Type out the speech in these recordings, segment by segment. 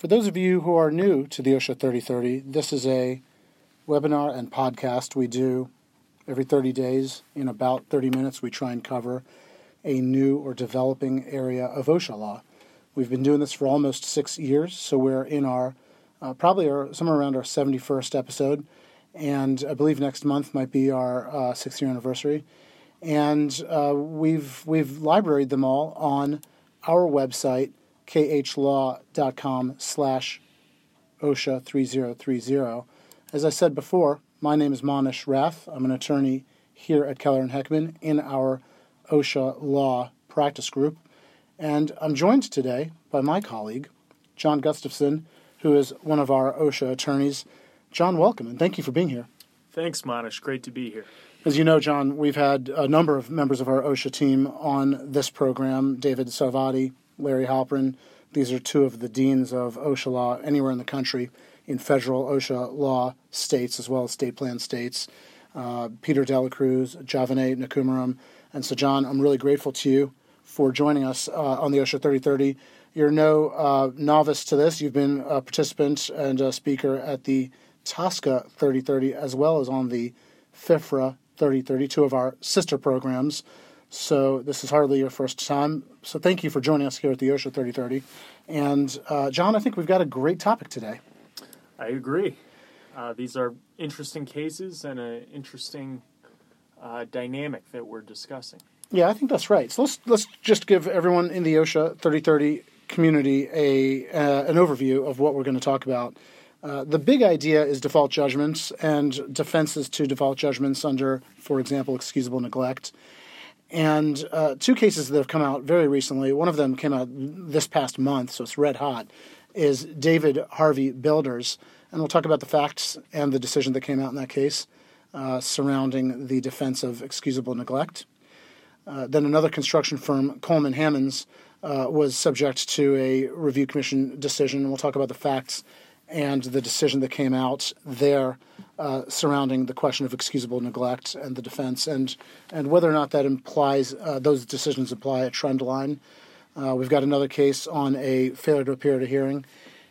For those of you who are new to the OSHA 3030, this is a webinar and podcast we do every 30 days. In about 30 minutes, we try and cover a new or developing area of OSHA law. We've been doing this for almost six years, so we're in our uh, probably our, somewhere around our 71st episode, and I believe next month might be our uh, year anniversary. And uh, we've we've libraried them all on our website khlaw.com slash OSHA 3030. As I said before, my name is Manesh Rath. I'm an attorney here at Keller and Heckman in our OSHA Law Practice Group. And I'm joined today by my colleague, John Gustafson, who is one of our OSHA attorneys. John, welcome and thank you for being here. Thanks, Manesh. Great to be here. As you know, John, we've had a number of members of our OSHA team on this program David Sarvadi, Larry Halprin. These are two of the deans of OSHA law anywhere in the country in federal OSHA law states as well as state plan states. Uh, Peter Delacruz, Javaneh Nekoomaram. And so, John, I'm really grateful to you for joining us uh, on the OSHA 3030. You're no uh, novice to this. You've been a participant and a speaker at the TSCA 3030 as well as on the FIFRA 3030, two of our sister programs. So this is hardly your first time. So thank you for joining us here at the OSHA 3030. And uh, John, I think we've got a great topic today. I agree. Uh, these are interesting cases and an interesting uh, dynamic that we're discussing. Yeah, I think that's right. So let's let's just give everyone in the OSHA 3030 community a uh, an overview of what we're going to talk about. Uh, the big idea is default judgments and defenses to default judgments under, for example, excusable neglect. And uh, two cases that have come out very recently, one of them came out this past month, so it's red hot, is David Harvey Builders. And we'll talk about the facts and the decision that came out in that case uh, surrounding the defense of excusable neglect. Uh, then another construction firm, Coleman Hammonds, uh, was subject to a review commission decision. And we'll talk about the facts and the decision that came out there uh, surrounding the question of excusable neglect and the defense, and and whether or not that implies uh, those decisions apply a trend line. Uh, we've got another case on a failure to appear at a hearing,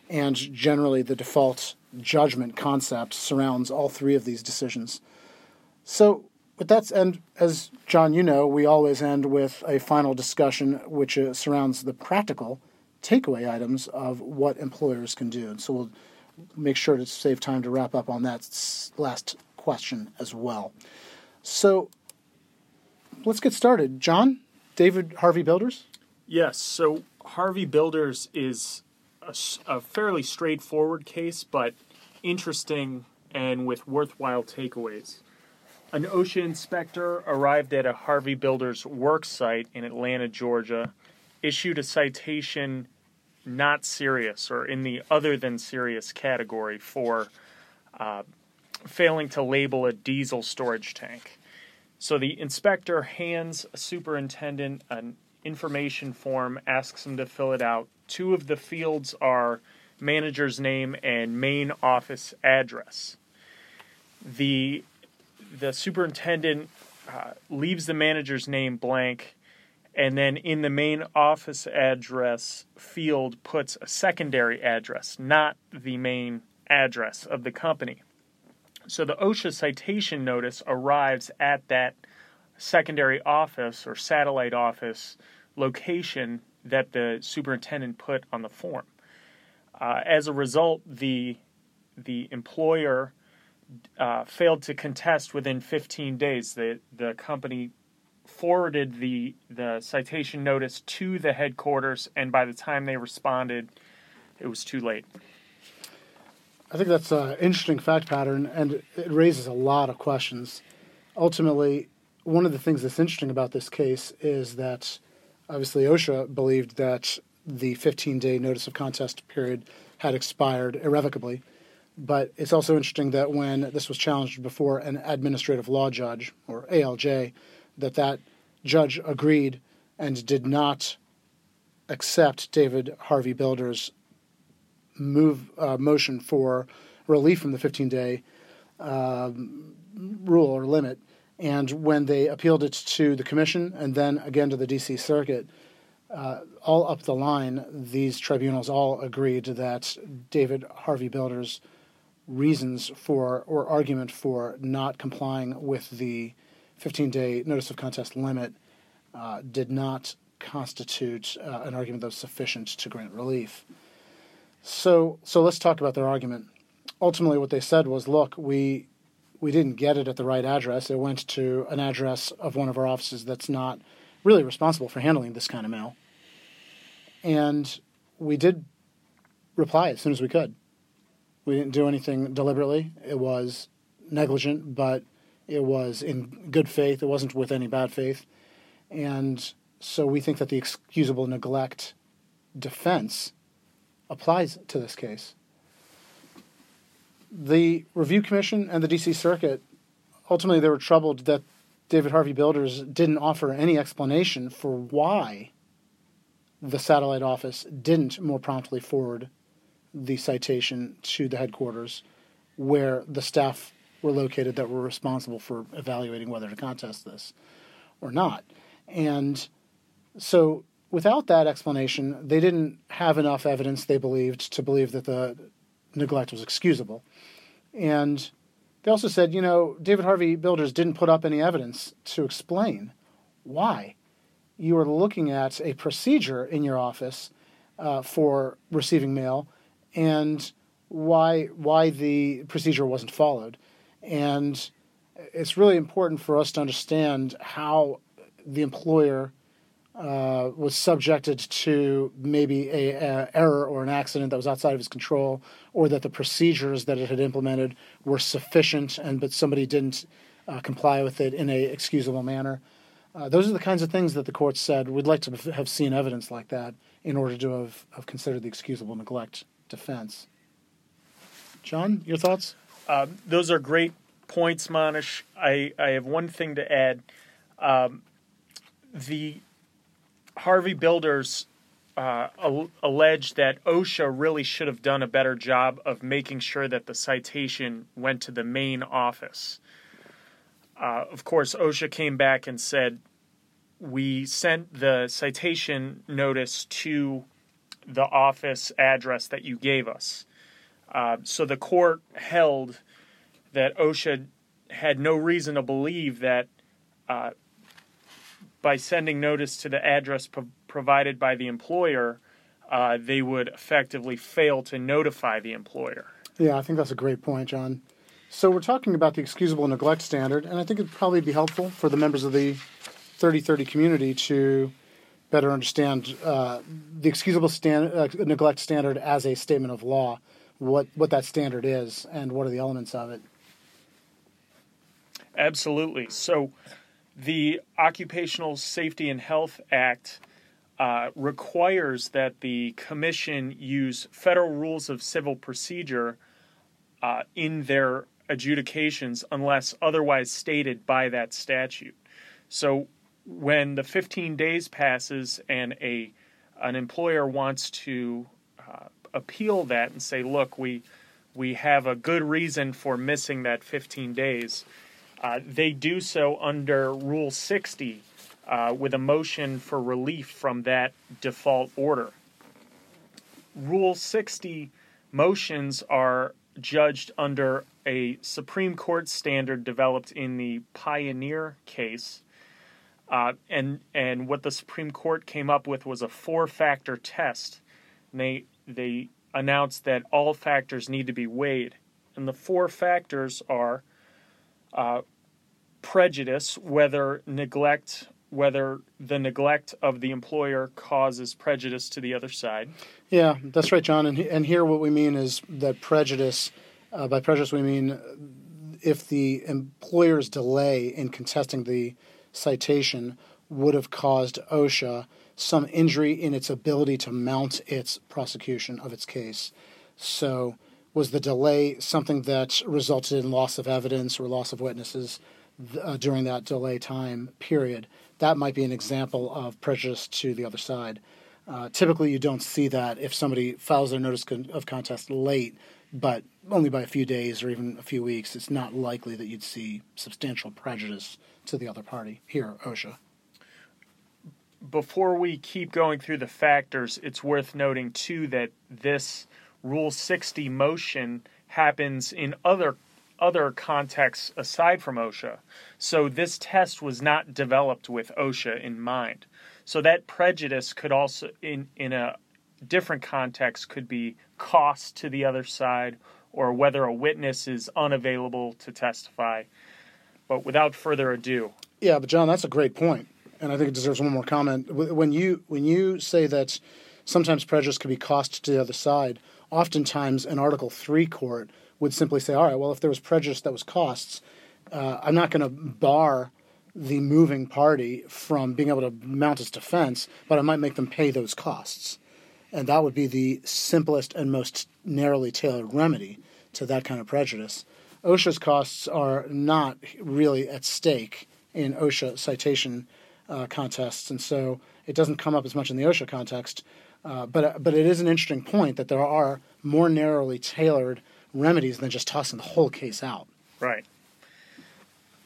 and generally the default judgment concept surrounds all three of these decisions. So, with that, and as John, you know, we always end with a final discussion which uh, surrounds the practical takeaway items of what employers can do. And so we'll make sure to save time to wrap up on that last question as well. So let's get started. John, David Harvey Builders? Yes. So Harvey Builders is a, a fairly straightforward case, but interesting and with worthwhile takeaways. An OSHA inspector arrived at a Harvey Builders work site in Atlanta, Georgia, issued a citation not serious or in the other than serious category for uh, failing to label a diesel storage tank. So the inspector hands a superintendent an information form, asks him to fill it out. Two of the fields are manager's name and main office address. The the superintendent uh, leaves the manager's name blank and then in the main office address field puts a secondary address, not the main address of the company. So the OSHA citation notice arrives at that secondary office or satellite office location that the superintendent put on the form. Uh, as a result, the the employer uh, failed to contest within 15 days. The the company forwarded the the citation notice to the headquarters, and by the time they responded, it was too late. I think that's an interesting fact pattern, and it raises a lot of questions. Ultimately, one of the things that's interesting about this case is that obviously OSHA believed that the 15 day notice of contest period had expired irrevocably. But it's also interesting that when this was challenged before an administrative law judge, or ALJ, that that judge agreed and did not accept David Harvey Builder's move uh, motion for relief from the 15 day um, rule or limit. And when they appealed it to the commission and then again to the D.C. Circuit, uh, all up the line, these tribunals all agreed that David Harvey Builders' reasons for or argument for not complying with the 15 day notice of contest limit uh, did not constitute uh, an argument that was sufficient to grant relief. So, so let's talk about their argument. Ultimately, what they said was, look, we we didn't get it at the right address. It went to an address of one of our offices that's not really responsible for handling this kind of mail. And we did reply as soon as we could. We didn't do anything deliberately. It was negligent, but it was in good faith. It wasn't with any bad faith. And so we think that the excusable neglect defense applies to this case. The Review Commission and the DC Circuit ultimately they were troubled that David Harvey Builders didn't offer any explanation for why the satellite office didn't more promptly forward the citation to the headquarters where the staff were located that were responsible for evaluating whether to contest this or not. And so, without that explanation, they didn't have enough evidence, they believed, to believe that the neglect was excusable. And they also said, you know, David Harvey Builders didn't put up any evidence to explain why you are looking at a procedure in your office uh, for receiving mail and why why the procedure wasn't followed. And it's really important for us to understand how the employer uh, was subjected to maybe a, a, error or an accident that was outside of his control, or that the procedures that it had implemented were sufficient, and but somebody didn't uh, comply with it in a excusable manner. Uh, those are the kinds of things that the court said we'd like to have seen evidence like that in order to have, have considered the excusable neglect defense. John, your thoughts? Uh, those are great points, Manesh. I, I have one thing to add. Um, the Harvey Builders uh, alleged that OSHA really should have done a better job of making sure that the citation went to the main office. Uh, of course, OSHA came back and said, We sent the citation notice to the office address that you gave us. Uh, so the court held that OSHA had no reason to believe that uh, by sending notice to the address pro- provided by the employer, uh, they would effectively fail to notify the employer. Yeah, I think that's a great point, John. So we're talking about the excusable neglect standard, and I think it'd probably be helpful for the members of the 3030 community to better understand uh, the excusable stand, uh, neglect standard as a statement of law, what, what that standard is, and what are the elements of it. Absolutely. So the Occupational Safety and Health Act uh, requires that the commission use federal rules of civil procedure uh, in their adjudications unless otherwise stated by that statute. So when the 15 days passes and a an employer wants to appeal that and say, look, we we have a good reason for missing that 15 days uh, they do so under Rule 60 uh, with a motion for relief from that default order. Rule 60 motions are judged under a Supreme Court standard developed in the Pioneer case. Uh, and and what the Supreme Court came up with was a four factor test. And they they announced that all factors need to be weighed, and the four factors are uh, prejudice, whether neglect, whether the neglect of the employer causes prejudice to the other side. Yeah, that's right, John. And and here what we mean is that prejudice. Uh, by prejudice, we mean if the employer's delay in contesting the citation would have caused OSHA some injury in its ability to mount its prosecution of its case. So was the delay something that resulted in loss of evidence or loss of witnesses uh, during that delay time period? That might be an example of prejudice to the other side. Uh, typically, you don't see that if somebody files their notice of contest late, but only by a few days or even a few weeks. It's not likely that you'd see substantial prejudice to the other party. Here, OSHA. Before we keep going through the factors, it's worth noting too that this Rule 60 motion happens in other other contexts aside from OSHA. So this test was not developed with OSHA in mind. So that prejudice could also in in a different context could be cost to the other side or whether a witness is unavailable to testify. But without further ado, Yeah, but John, that's a great point, and I think it deserves one more comment. When you when you say that sometimes prejudice could be cost to the other side, oftentimes an Article Three court would simply say, "All right, well, if there was prejudice that was costs, uh, I'm not going to bar the moving party from being able to mount its defense, but I might make them pay those costs." And that would be the simplest and most narrowly tailored remedy to that kind of prejudice. OSHA's costs are not really at stake in OSHA citation uh, contests, and so it doesn't come up as much in the OSHA context. Uh, but but it is an interesting point that there are more narrowly tailored remedies than just tossing the whole case out. Right.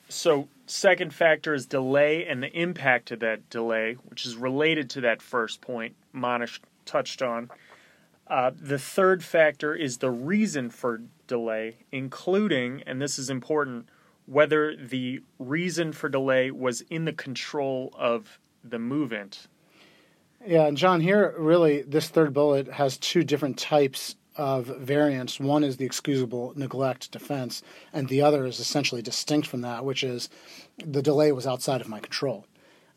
So, second factor is delay and the impact of that delay, which is related to that first point Manesh touched on. Uh, the third factor is the reason for delay, including, and this is important, whether the reason for delay was in the control of the movant. Yeah, and John, here really this third bullet has two different types of variants. One is the excusable neglect defense, and the other is essentially distinct from that, which is the delay was outside of my control,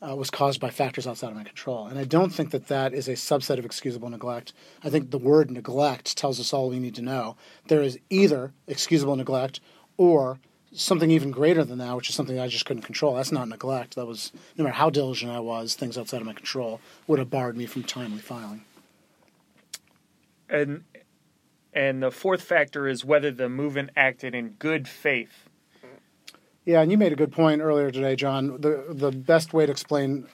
uh, was caused by factors outside of my control. And I don't think that that is a subset of excusable neglect. I think the word neglect tells us all we need to know. There is either excusable neglect or something even greater than that, which is something I just couldn't control. That's not neglect. That was no matter how diligent I was, things outside of my control would have barred me from timely filing. And and the fourth factor is whether the movant acted in good faith. Yeah, and you made a good point earlier today, John. The the best way to explain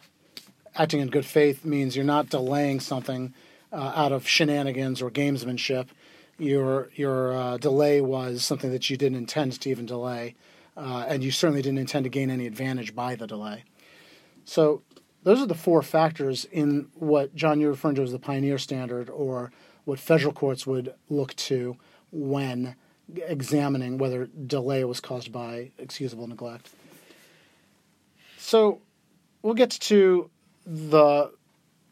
acting in good faith means you're not delaying something uh, out of shenanigans or gamesmanship. Your your uh, delay was something that you didn't intend to even delay, uh, and you certainly didn't intend to gain any advantage by the delay. So those are the four factors in what John you're referring to as the pioneer standard, or what federal courts would look to when examining whether delay was caused by excusable neglect. So we'll get to the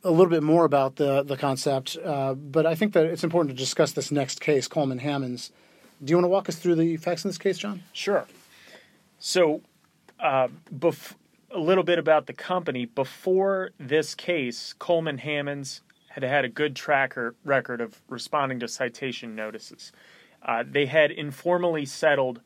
a little bit more about the the concept, uh, but I think that it's important to discuss this next case, Coleman Hammonds. Do you want to walk us through the facts in this case, John? Sure. So, uh, bef- a little bit about the company. Before this case, Coleman Hammonds had had a good tracker record of responding to citation notices. Uh, they had informally settled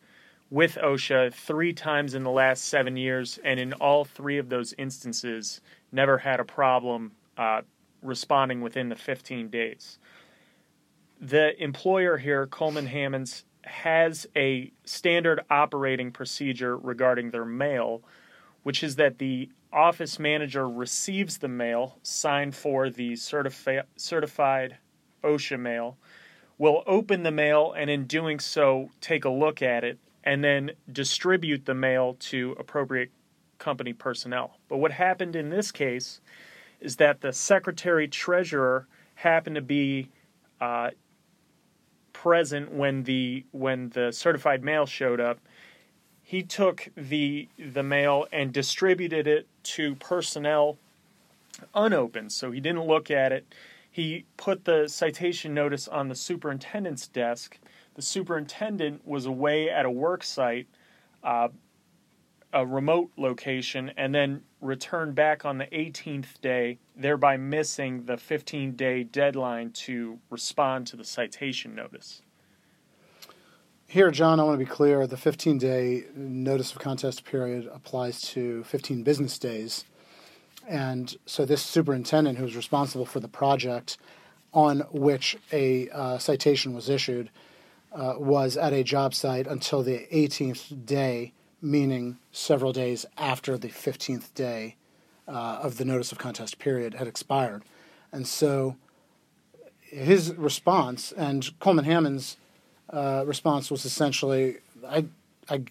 with OSHA three times in the last seven years, and in all three of those instances, never had a problem uh, responding within the 15 days. The employer here, Coleman Hammonds, has a standard operating procedure regarding their mail, which is that the office manager receives the mail signed for the certifi- certified OSHA mail, will open the mail, and in doing so, take a look at it and then distribute the mail to appropriate company personnel. But what happened in this case is that the secretary treasurer happened to be uh, present when the when the certified mail showed up. He took the the mail and distributed it to personnel unopened, so he didn't look at it. He put the citation notice on the superintendent's desk. The superintendent was away at a work site, uh, a remote location, and then returned back on the 18th day, thereby missing the 15 day deadline to respond to the citation notice. Here, John, I want to be clear the 15 day notice of contest period applies to 15 business days. And so, this superintendent who's responsible for the project on which a uh, citation was issued uh, was at a job site until the 18th day, meaning several days after the 15th day uh, of the notice of contest period had expired. And so, his response and Coleman Hammond's uh, response was essentially, I, I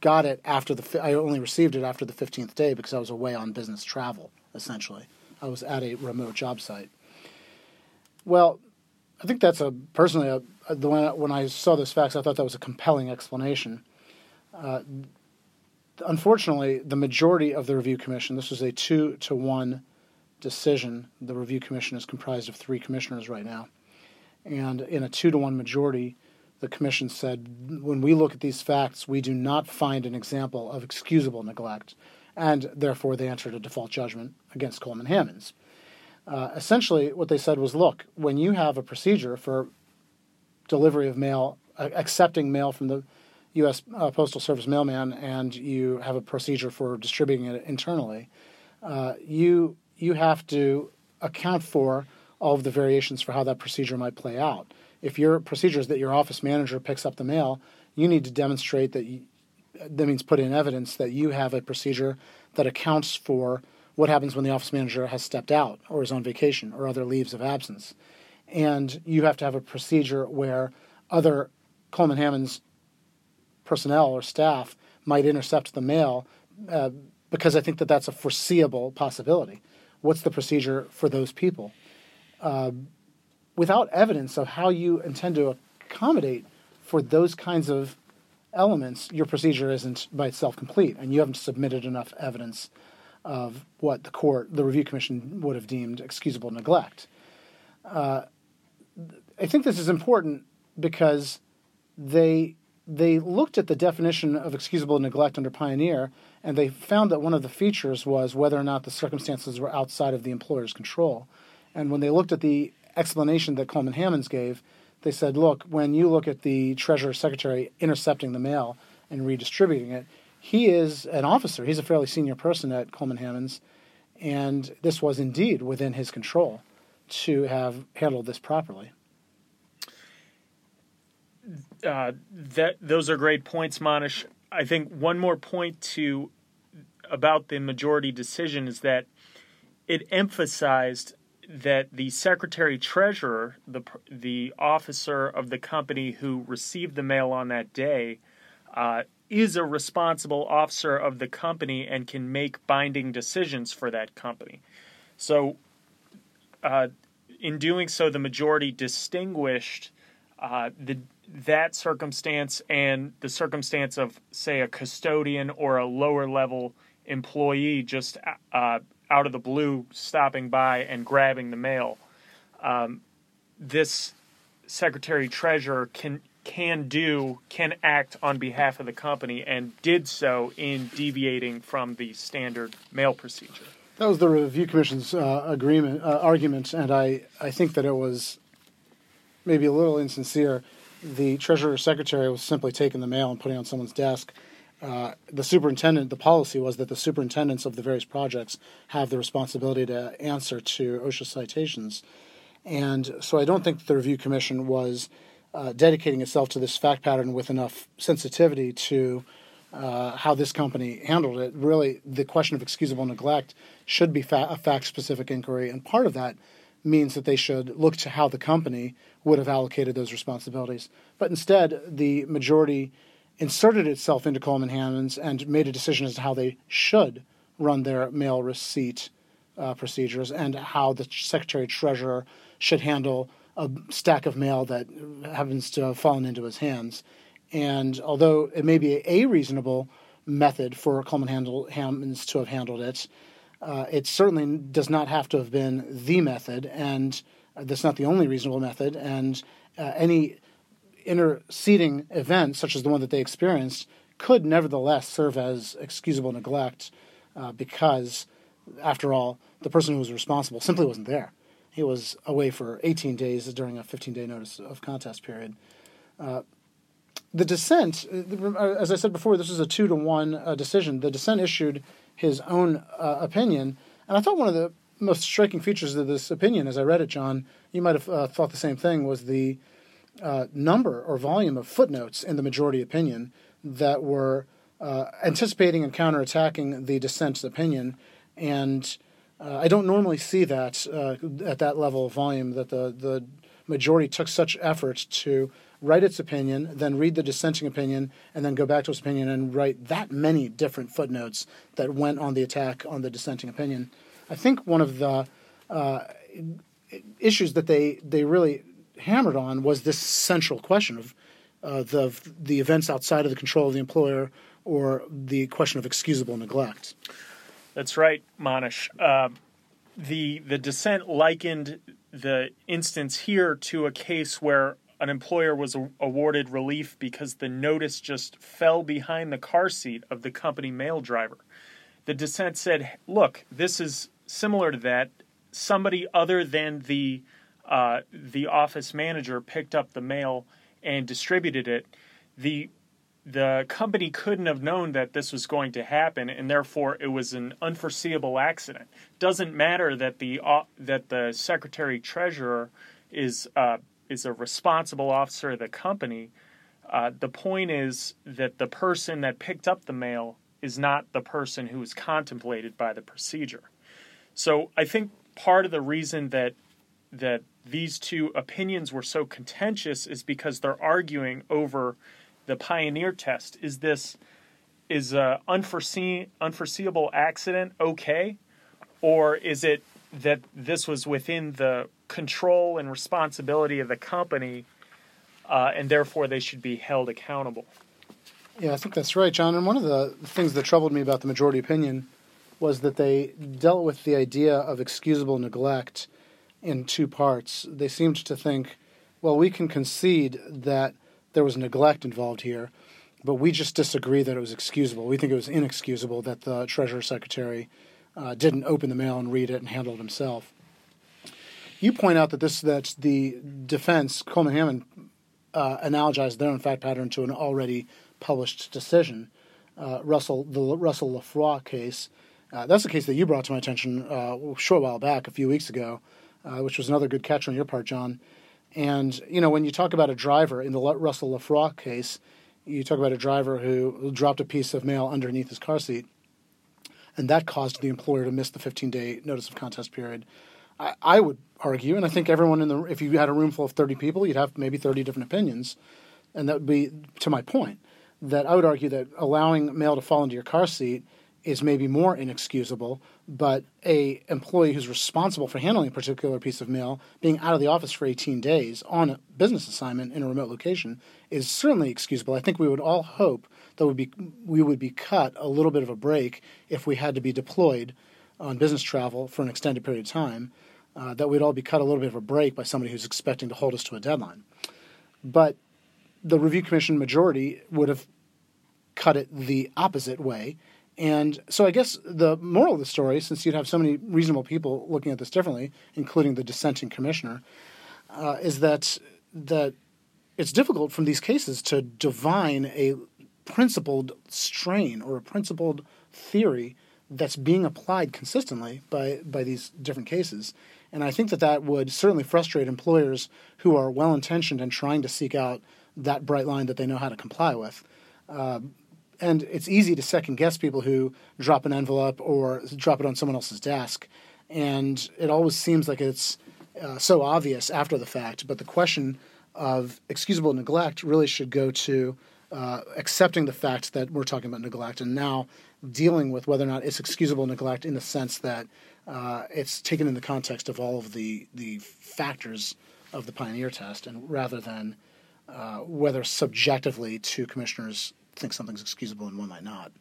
got it after the, I only received it after the 15th day because I was away on business travel, essentially. I was at a remote job site. Well, I think that's a personally a, when I saw those facts, I thought that was a compelling explanation. Uh, unfortunately, the majority of the review commission, this was a two to one decision. The review commission is comprised of three commissioners right now, and in a two to one majority, the commission said, when we look at these facts, we do not find an example of excusable neglect, and therefore they entered a default judgment against Coleman Hammonds. Uh, essentially, what they said was look, when you have a procedure for delivery of mail, uh, accepting mail from the U.S. Uh, Postal Service mailman, and you have a procedure for distributing it internally, uh, you you have to account for all of the variations for how that procedure might play out. If your procedure is that your office manager picks up the mail, you need to demonstrate that you, that means put in evidence that you have a procedure that accounts for what happens when the office manager has stepped out or is on vacation or other leaves of absence. And you have to have a procedure where other Coleman Hammonds personnel or staff might intercept the mail uh, because I think that that's a foreseeable possibility. What's the procedure for those people? Uh, without evidence of how you intend to accommodate for those kinds of elements, your procedure isn't by itself complete, and you haven't submitted enough evidence of what the court, the review commission, would have deemed excusable neglect. Uh, I think this is important because they they looked at the definition of excusable neglect under Pioneer, and they found that one of the features was whether or not the circumstances were outside of the employer's control. And when they looked at the explanation that Coleman Hammonds gave, they said, look, when you look at the treasurer secretary intercepting the mail and redistributing it, he is an officer. He's a fairly senior person at Coleman Hammonds, and this was indeed within his control to have handled this properly. Uh, that those are great points, Manesh. I think one more point to about the majority decision is that it emphasized that the secretary treasurer, the the officer of the company who received the mail on that day, uh, is a responsible officer of the company and can make binding decisions for that company. So, uh, in doing so, the majority distinguished uh, the that circumstance and the circumstance of, say, a custodian or a lower level employee just uh, out of the blue stopping by and grabbing the mail. Um, this secretary treasurer can can do, can act on behalf of the company, and did so in deviating from the standard mail procedure. That was the review commission's uh, agreement uh, argument, and I, I think that it was maybe a little insincere. The treasurer secretary was simply taking the mail and putting it on someone's desk. Uh, the superintendent, the policy was that the superintendents of the various projects have the responsibility to answer to OSHA citations. And so I don't think the review commission was uh, dedicating itself to this fact pattern with enough sensitivity to uh, how this company handled it. Really, the question of excusable neglect should be fa- a fact specific inquiry, and part of that means that they should look to how the company would have allocated those responsibilities. But instead, the majority inserted itself into Coleman Hammonds and made a decision as to how they should run their mail receipt uh, procedures and how the secretary treasurer should handle a stack of mail that happens to have fallen into his hands. And although it may be a reasonable method for Coleman handle, Hammonds to have handled it, uh, it certainly does not have to have been the method, and that's not the only reasonable method. And uh, any interceding event, such as the one that they experienced, could nevertheless serve as excusable neglect uh, because, after all, the person who was responsible simply wasn't there. He was away for 18 days during a 15 day notice of contest period. Uh, the dissent, uh, as I said before, this is a two to one uh, decision. The dissent issued his own uh, opinion, and I thought one of the most striking features of this opinion, as I read it, John, you might have uh, thought the same thing, was the uh, number or volume of footnotes in the majority opinion that were anticipating and counterattacking the dissent's opinion and uh, I don't normally see that uh, at that level of volume that the, the majority took such effort to write its opinion, then read the dissenting opinion, and then go back to its opinion and write that many different footnotes that went on the attack on the dissenting opinion. I think one of the uh, issues that they they really hammered on was this central question of uh, the the events outside of the control of the employer or the question of excusable neglect. That's right, Manesh. Uh, the the dissent likened the instance here to a case where an employer was awarded relief because the notice just fell behind the car seat of the company mail driver. The dissent said, "Look, this is similar to that. Somebody other than the uh, the office manager picked up the mail and distributed it. The the company couldn't have known that this was going to happen, and therefore it was an unforeseeable accident. Doesn't matter that the uh, that the secretary treasurer is uh, is a responsible officer of the company. Uh, the point is that the person that picked up the mail is not the person who was contemplated by the procedure. So I think part of the reason that that these two opinions were so contentious is because they're arguing over the pioneer test. Is this is a unforeseen unforeseeable accident okay, or is it that this was within the control and responsibility of the company, uh, and therefore they should be held accountable? Yeah, I think that's right, John. And one of the things that troubled me about the majority opinion was that they dealt with the idea of excusable neglect in two parts. They seemed to think, well, we can concede that there was neglect involved here, but we just disagree that it was excusable. We think it was inexcusable that the Treasurer Secretary uh, didn't open the mail and read it and handle it himself. You point out that this that the defense, Coleman Hammond, uh, analogized their own fact pattern to an already published decision, uh, Russell the Russell Le Frois case. Uh, that's the case that you brought to my attention uh, a short while back, a few weeks ago, uh, which was another good catch on your part, John. And you know, when you talk about a driver in the Russell Le Frois case, you talk about a driver who dropped a piece of mail underneath his car seat, and that caused the employer to miss the 15-day notice of contest period. I, I would argue, and I think everyone in the if you had a room full of 30 people, you'd have maybe 30 different opinions, and that would be to my point that I would argue that allowing mail to fall into your car seat is maybe more inexcusable, but a employee who's responsible for handling a particular piece of mail being out of the office for 18 days on a business assignment in a remote location is certainly excusable. I think we would all hope that would be we would be cut a little bit of a break if we had to be deployed on business travel for an extended period of time. Uh, that we'd all be cut a little bit of a break by somebody who's expecting to hold us to a deadline. But the review commission majority would have cut it the opposite way. And so I guess the moral of the story, since you'd have so many reasonable people looking at this differently, including the dissenting commissioner, uh, is that that it's difficult from these cases to divine a principled strain or a principled theory that's being applied consistently by by these different cases. And I think that that would certainly frustrate employers who are well intentioned and trying to seek out that bright line that they know how to comply with. Uh, and it's easy to second guess people who drop an envelope or drop it on someone else's desk. And it always seems like it's uh, so obvious after the fact. But the question of excusable neglect really should go to uh, accepting the fact that we're talking about neglect and now dealing with whether or not it's excusable neglect in the sense that uh, it's taken in the context of all of the, the factors of the pioneer test and rather than uh, whether subjectively two commissioners think something's excusable and one might not.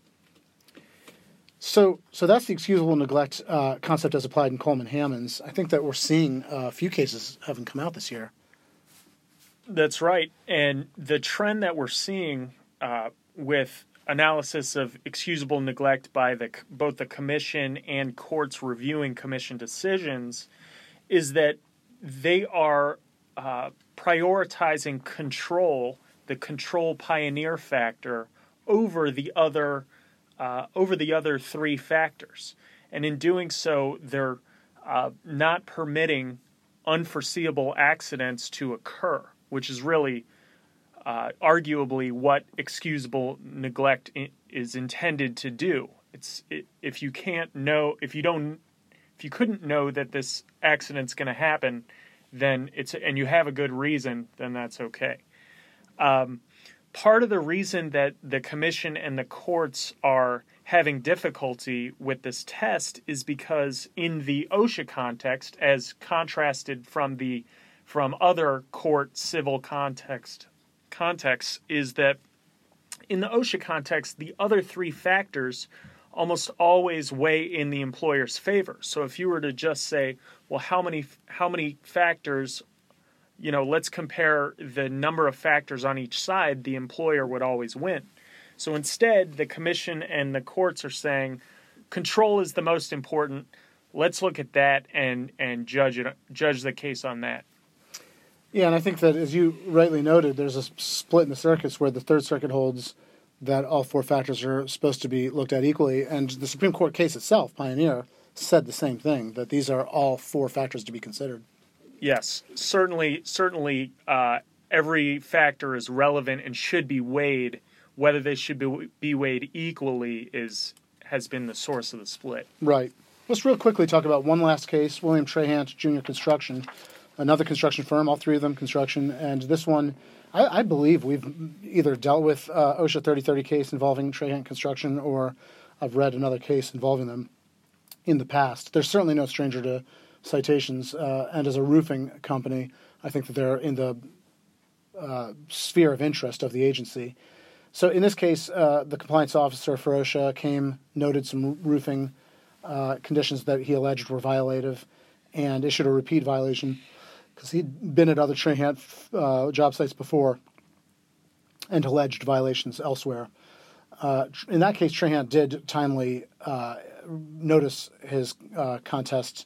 So, so that's the excusable neglect uh, concept as applied in Coleman Hammonds. I think that we're seeing a few cases having come out this year. That's right, and the trend that we're seeing uh, with analysis of excusable neglect by the both the commission and courts reviewing commission decisions is that they are uh, prioritizing control, the control pioneer factor, over the other uh, over the other three factors, and in doing so, they're uh, not permitting unforeseeable accidents to occur, which is really uh, arguably what excusable neglect is intended to do. It's it, if you can't know if you don't if you couldn't know that this accident's going to happen, then it's and you have a good reason, then that's okay. Um, part of the reason that the commission and the courts are having difficulty with this test is because in the OSHA context, as contrasted from the from other court civil context context, is that in the OSHA context, the other three factors almost always weigh in the employer's favor. So if you were to just say, well, how many how many factors, you know, let's compare the number of factors on each side, the employer would always win. So instead, the commission and the courts are saying control is the most important. Let's look at that and and judge it judge the case on that. Yeah, and I think that as you rightly noted, there's a split in the circuits where the Third Circuit holds that all four factors are supposed to be looked at equally. And the Supreme Court case itself, Pioneer, said the same thing that these are all four factors to be considered. Yes, certainly, certainly, uh, every factor is relevant and should be weighed. Whether they should be, be weighed equally is has been the source of the split. Right. Let's real quickly talk about one last case: William Trahant Jr. Construction, another construction firm, all three of them construction, and this one I, I believe we've either dealt with uh, OSHA 3030 case involving Trahant Construction or I've read another case involving them in the past. They're certainly no stranger to citations, uh, and as a roofing company, I think that they're in the uh, sphere of interest of the agency. So in this case, uh, the compliance officer for OSHA came, noted some roofing uh, conditions that he alleged were violative, and issued a repeat violation because he'd been at other Trahant uh, job sites before and alleged violations elsewhere. Uh, in that case, Trahant did timely notice his contest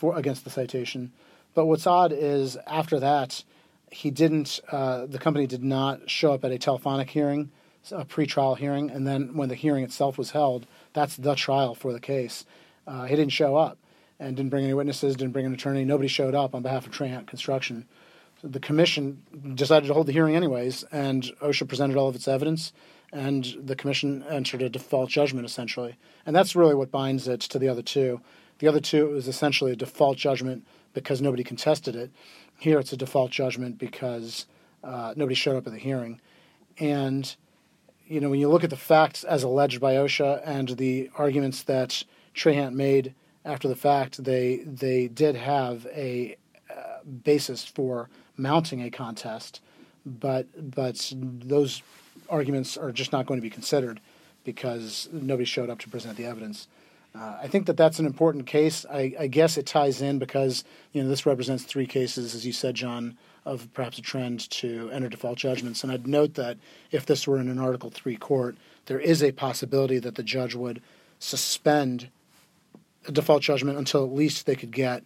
for against the citation. But what's odd is after that, he didn't. Uh, the company did not show up at a telephonic hearing, a pre-trial hearing, and then when the hearing itself was held, that's the trial for the case. Uh, he didn't show up and didn't bring any witnesses, didn't bring an attorney. Nobody showed up on behalf of Trahant Construction. So the commission decided to hold the hearing anyways, and OSHA presented all of its evidence, and the commission entered a default judgment essentially. And that's really what binds it to the other two. The other two was essentially a default judgment because nobody contested it. Here it's a default judgment because uh, nobody showed up at the hearing. And you know, when you look at the facts as alleged by OSHA and the arguments that Trahant made after the fact, they they did have a uh, basis for mounting a contest, but but those arguments are just not going to be considered because nobody showed up to present the evidence. Uh, I think that that's an important case. I, I, guess it ties in because you know this represents three cases, as you said, John, of perhaps a trend to enter default judgments. And I'd note that if this were in an Article Three court, there is a possibility that the judge would suspend a default judgment until at least they could get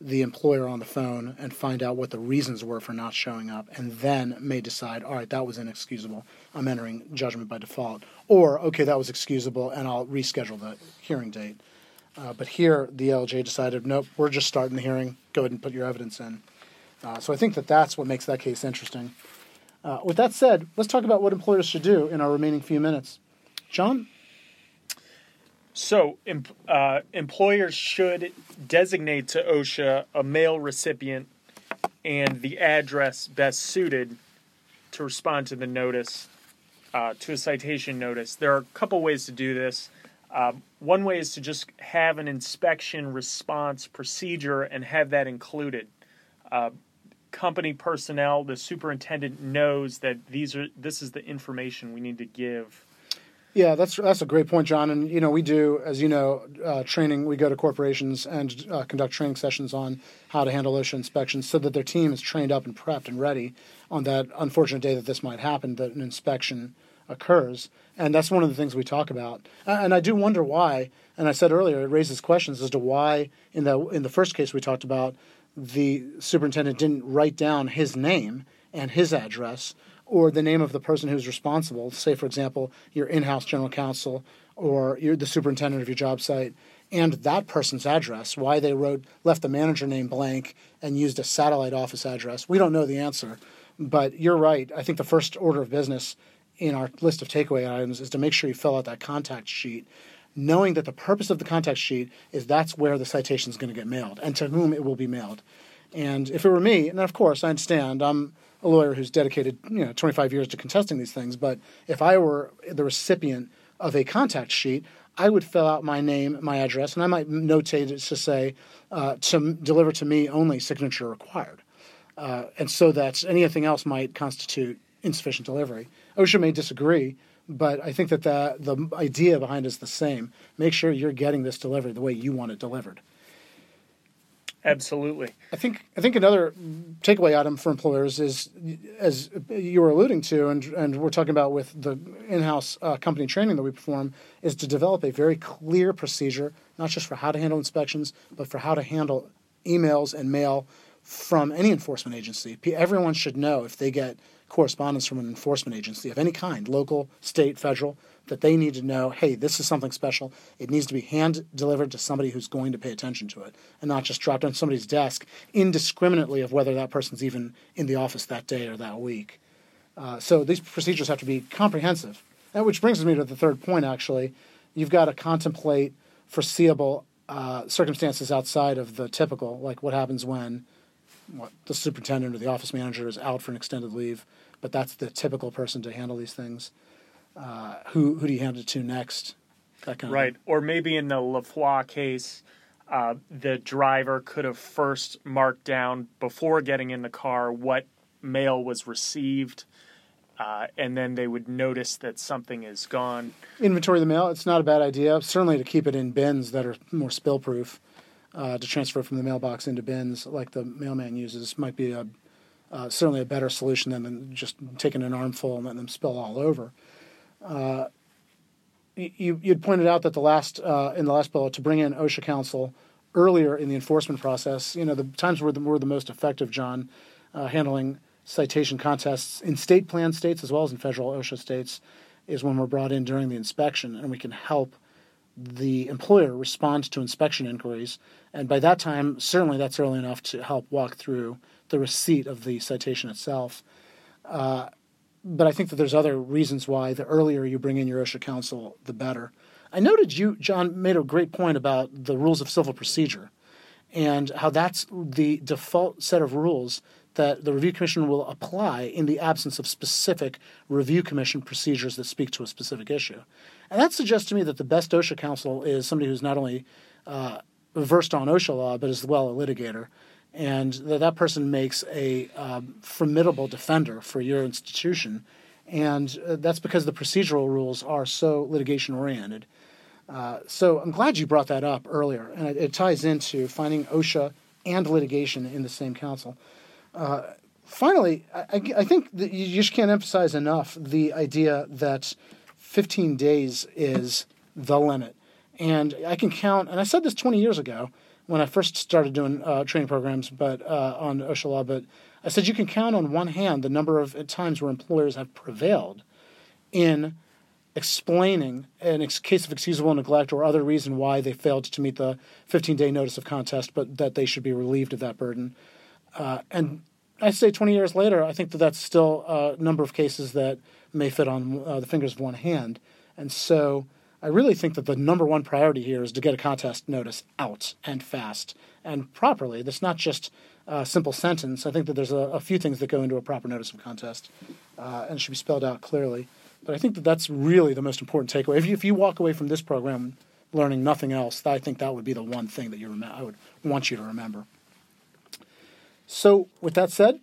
the employer on the phone and find out what the reasons were for not showing up, and then may decide, all right, that was inexcusable. I'm entering judgment by default. Or, okay, that was excusable, and I'll reschedule the hearing date. Uh, but here, the ALJ decided, nope, we're just starting the hearing. Go ahead and put your evidence in. Uh, so I think that that's what makes that case interesting. Uh, with that said, let's talk about what employers should do in our remaining few minutes. John? So, uh, employers should designate to OSHA a mail recipient and the address best suited to respond to the notice, uh, to a citation notice. There are a couple ways to do this. Uh, one way is to just have an inspection response procedure and have that included. Uh, company personnel, the superintendent knows that these are this is the information we need to give yeah, that's that's a great point, John. And you know, we do, as you know, uh, training. We go to corporations and uh, conduct training sessions on how to handle OSHA inspections, so that their team is trained up and prepped and ready on that unfortunate day that this might happen, that an inspection occurs. And that's one of the things we talk about. And I do wonder why. And I said earlier, it raises questions as to why in the in the first case we talked about, the superintendent didn't write down his name and his address or the name of the person who's responsible. Say, for example, your in house general counsel or the superintendent of your job site, and that person's address, why they wrote left the manager name blank and used a satellite office address. We don't know the answer. But you're right. I think the first order of business in our list of takeaway items is to make sure you fill out that contact sheet, knowing that the purpose of the contact sheet is that's where the citation is going to get mailed and to whom it will be mailed. And if it were me, and of course I understand, I'm a lawyer who's dedicated, you know, 25 years to contesting these things. But if I were the recipient of a contact sheet, I would fill out my name, my address, and I might notate it to say uh, to deliver to me only signature required, uh, and so that anything else might constitute insufficient delivery. OSHA may disagree, but I think that the the idea behind is the same. Make sure you're getting this delivered the way you want it delivered. Absolutely. I think I think another takeaway item for employers is, as you were alluding to, and and we're talking about with the in-house uh, company training that we perform, is to develop a very clear procedure, not just for how to handle inspections, but for how to handle emails and mail from any enforcement agency. Everyone should know if they get correspondence from an enforcement agency of any kind, local, state, federal, that they need to know, hey, this is something special. It needs to be hand delivered to somebody who's going to pay attention to it and not just dropped on somebody's desk indiscriminately of whether that person's even in the office that day or that week. Uh, so these procedures have to be comprehensive. And which brings me to the third point, actually. You've got to contemplate foreseeable uh, circumstances outside of the typical, like what happens when what, the superintendent or the office manager is out for an extended leave, but that's the typical person to handle these things. Uh, who who do you hand it to next? That kind right, of or maybe in the Le Frois case, uh, the driver could have first marked down before getting in the car what mail was received. Uh, and then they would notice that something is gone. Inventory the mail. It's not a bad idea. Certainly to keep it in bins that are more spill proof. Uh, to transfer from the mailbox into bins like the mailman uses might be a uh, certainly a better solution than just taking an armful and letting them spill all over. Uh, you you pointed out that the last uh, in the last bill to bring in OSHA counsel earlier in the enforcement process. You know the times were the, were the most effective, John, uh, handling citation contests in state plan states as well as in federal OSHA states is when we're brought in during the inspection and we can help the employer respond to inspection inquiries. And by that time, certainly that's early enough to help walk through the receipt of the citation itself. Uh, but I think that there's other reasons why the earlier you bring in your OSHA counsel, the better. I noted you, John, made a great point about the rules of civil procedure and how that's the default set of rules that the review commission will apply in the absence of specific review commission procedures that speak to a specific issue. And that suggests to me that the best OSHA counsel is somebody who's not only uh, versed on OSHA law, but as well a litigator and that that person makes a um, formidable defender for your institution. And uh, that's because the procedural rules are so litigation oriented. Uh, so I'm glad you brought that up earlier, and it, it, ties into finding OSHA and litigation in the same counsel. Uh, finally, I, I, think that you just can't emphasize enough the idea that 15 days is the limit. And I can count, and I said this 20 years ago, when I first started doing uh, training programs, but uh, on OSHA law. But I said you can count on one hand the number of times where employers have prevailed in explaining in case of excusable neglect or other reason why they failed to meet the 15-day notice of contest, but that they should be relieved of that burden. Uh, and I say 20 years later, I think that that's still a number of cases that may fit on uh, the fingers of one hand. And so I really think that the number one priority here is to get a contest notice out and fast and properly. That's not just a simple sentence. I think that there's a, a few things that go into a proper notice of contest, uh, and should be spelled out clearly. But I think that that's really the most important takeaway. If you, if you walk away from this program learning nothing else, I think that would be the one thing that you rem- I would want you to remember. So, with that said,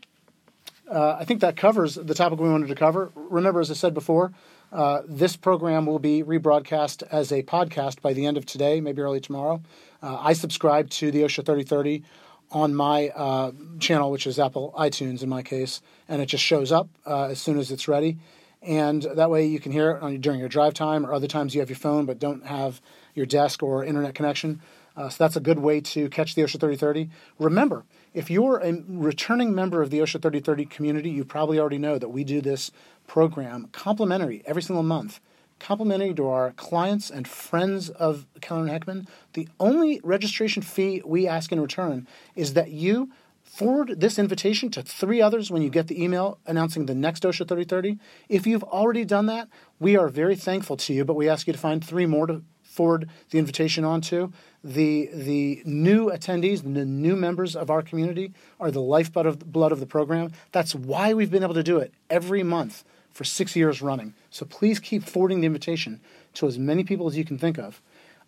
uh, I think that covers the topic we wanted to cover. Remember, as I said before, uh, this program will be rebroadcast as a podcast by the end of today, maybe early tomorrow. Uh, I subscribe to the OSHA 3030 on my uh, channel, which is Apple iTunes in my case, and it just shows up uh, as soon as it's ready. And that way you can hear it on, during your drive time or other times you have your phone but don't have your desk or internet connection. Uh, so that's a good way to catch the OSHA 3030. Remember, if you're a returning member of the OSHA 3030 community, you probably already know that we do this program complimentary every single month. Complimentary to our clients and friends of Keller and Heckman. The only registration fee we ask in return is that you forward this invitation to three others when you get the email announcing the next OSHA 3030. If you've already done that, we are very thankful to you, but we ask you to find three more to forward the invitation on to. The, the new attendees, the new members of our community are the lifeblood of, blood of the program. That's why we've been able to do it every month for six years running. So please keep forwarding the invitation to as many people as you can think of.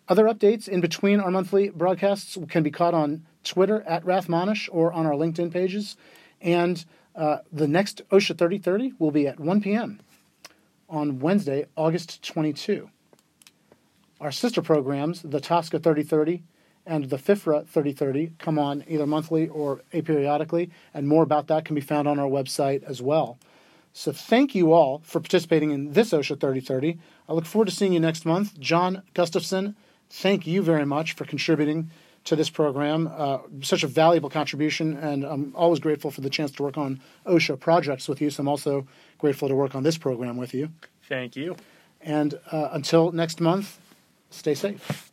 Other updates in between our monthly broadcasts can be caught on Twitter at RathManesh or on our LinkedIn pages. And uh, the next OSHA 3030 will be at 1 p.m. on Wednesday, August 22. Our sister programs, the TSCA 3030 and the FIFRA 3030, come on either monthly or aperiodically, and more about that can be found on our website as well. So thank you all for participating in this OSHA 3030. I look forward to seeing you next month. John Gustafson, thank you very much for contributing to this program. Uh, such a valuable contribution, and I'm always grateful for the chance to work on OSHA projects with you. So I'm also grateful to work on this program with you. Thank you. And uh, until next month, stay safe.